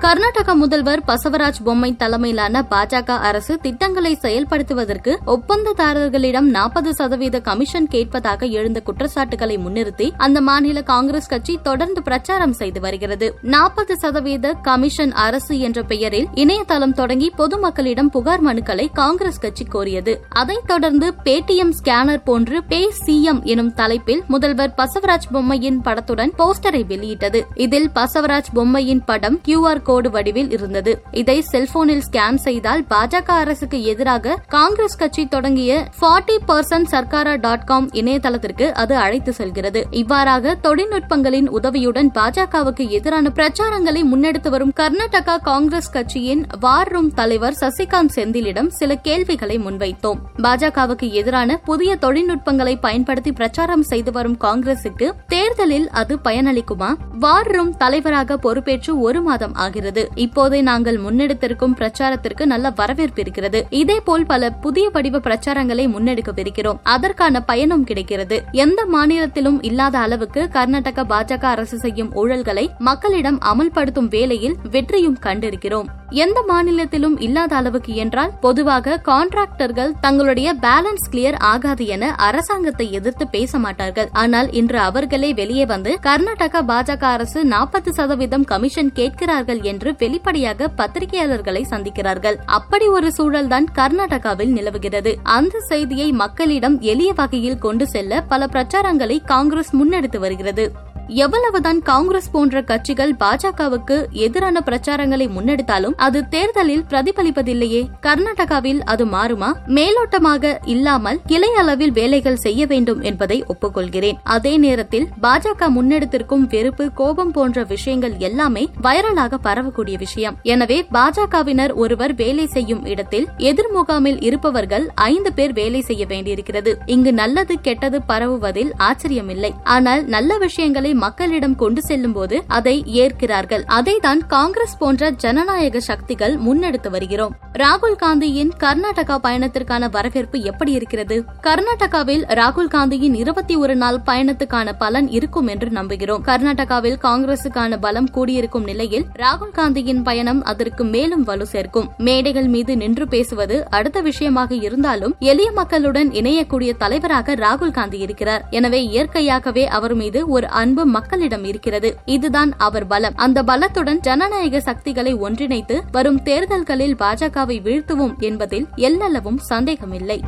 கர்நாடக முதல்வர் பசவராஜ் பொம்மை தலைமையிலான பாஜக அரசு திட்டங்களை செயல்படுத்துவதற்கு ஒப்பந்ததாரர்களிடம் நாற்பது சதவீத கமிஷன் கேட்பதாக எழுந்த குற்றச்சாட்டுகளை முன்னிறுத்தி அந்த மாநில காங்கிரஸ் கட்சி தொடர்ந்து பிரச்சாரம் செய்து வருகிறது. நாற்பது சதவீத கமிஷன் அரசு என்ற பெயரில் இணையதளம் தொடங்கி பொதுமக்களிடம் புகார் மனுக்களை காங்கிரஸ் கட்சி கோரியது. அதைத் தொடர்ந்து பேடிஎம் ஸ்கேனர் போன்று பே சிஎம் எனும் தலைப்பில் முதல்வர் பசவராஜ் பொம்மையின் படத்துடன் போஸ்டரை வெளியிட்டது. இதில் பசவராஜ் பொம்மையின் படம் கியூஆர் கோடு வடிவில் இருந்தது. இதை செல்போனில் ஸ்கேன் செய்தால் பாஜக அரசுக்கு எதிராக காங்கிரஸ் கட்சி தொடங்கிய forty percent sarkara dot com இணையதளத்திற்கு அது அழைத்து செல்கிறது. இவ்வாறாக தொழில்நுட்பங்களின் உதவியுடன் பாஜகவுக்கு எதிரான பிரச்சாரங்களை முன்னெடுத்து வரும் கர்நாடகா காங்கிரஸ் கட்சியின் வார் ரூம் தலைவர் சசிகாந்த் செந்திலிடம் சில கேள்விகளை முன்வைத்தோம். பாஜகவுக்கு எதிரான புதிய தொழில்நுட்பங்களை பயன்படுத்தி பிரச்சாரம் செய்து வரும் காங்கிரசுக்கு தேர்தலில் அது பயனளிக்குமா? வார் ரூம் தலைவராக பொறுப்பேற்று ஒரு மாதம் ஆகிறது இப்போதே நாங்கள் முன்னெடுத்திருக்கும் பிரச்சாரத்திற்கு நல்ல வரவேற்பு இருக்கிறது. இதேபோல் பல புதிய வடிவ பிரச்சாரங்களை முன்னெடுக்கவிருக்கிறோம். அதற்கான பயனும் கிடைக்கிறது. எந்த மாநிலத்திலும் இல்லாத அளவுக்கு கர்நாடக பாஜக அரசு செய்யும் ஊழல்களை மக்களிடம் அமல்படுத்தும் வேளையில் வெற்றியும் கண்டிருக்கிறோம். எந்த மாநிலத்திலும் இல்லாத அளவுக்கு என்றால் பொதுவாக கான்ட்ராக்டர்கள் தங்களுடைய பேலன்ஸ் கிளியர் ஆகாது என அரசாங்கத்தை எதிர்த்து பேச மாட்டார்கள். ஆனால் இன்று அவர்களே வெளியே வந்து கர்நாடகா பாஜக அரசு நாற்பது சதவீதம் கமிஷன் கேட்கிறார்கள் என்று வெளிப்படையாக பத்திரிகையாளர்களை சந்திக்கிறார்கள். அப்படி ஒரு சூழல்தான் கர்நாடகாவில் நிலவுகிறது. அந்த செய்தியை மக்களிடம் எளிய வகையில் கொண்டு செல்ல பல பிரச்சாரங்களை காங்கிரஸ் முன்னெடுத்து வருகிறது. எவ்வளவுதான் காங்கிரஸ் போன்ற கட்சிகள் பாஜகவுக்கு எதிரான பிரச்சாரங்களை முன்னெடுத்தாலும் அது தேர்தலில் பிரதிபலிப்பதில்லையே. கர்நாடகாவில் அது மாறுமா? மேலோட்டமாக இல்லாமல் கிளை அளவில் வேலைகள் செய்ய வேண்டும் என்பதை ஒப்புக்கொள்கிறேன். அதே நேரத்தில் பாஜக முன்னெடுத்திருக்கும் வெறுப்பு கோபம் போன்ற விஷயங்கள் எல்லாமே வைரலாக பரவக்கூடிய விஷயம். எனவே பாஜகவினர் ஒருவர் வேலை செய்யும் இடத்தில் எதிர்முகாமில் இருப்பவர்கள் ஐந்து பேர் வேலை செய்ய வேண்டியிருக்கிறது. இங்கு நல்லது கெட்டது பரவுவதில் ஆச்சரியமில்லை. ஆனால் நல்ல விஷயங்களை மக்களிடம் கொண்டு செல்லும் போது அதை ஏற்கிறார்கள். அதைதான் காங்கிரஸ் போன்ற ஜனநாயக சக்திகள் முன்னெடுத்து வருகிறோம். ராகுல் காந்தியின் கர்நாடகா பயணத்திற்கான வரவேற்பு எப்படி இருக்கிறது? கர்நாடகாவில் ராகுல் காந்தியின் இருபத்தி ஒரு நாள் பயணத்துக்கான பலன் இருக்கும் என்று நம்புகிறோம். கர்நாடகாவில் காங்கிரசுக்கான பலம் கூடியிருக்கும் நிலையில் ராகுல் காந்தியின் பயணம் அதற்கு மேலும் வலு சேர்க்கும். மேடைகள் மீது நின்று பேசுவது அடுத்த விஷயமாக இருந்தாலும் எளிய மக்களுடன் இணையக்கூடிய தலைவராக ராகுல் காந்தி இருக்கிறார். எனவே இயற்கையாகவே அவர் மீது ஒரு அன்பு மக்களிடம் இருக்கிறது. இதுதான் அவர் பலம். அந்த பலத்துடன் ஜனநாயக சக்திகளை ஒன்றிணைத்து வரும் தேர்தல்களில் பாஜகவை வீழ்த்துவோம் என்பதில் எல்லளவும் சந்தேகமில்லை.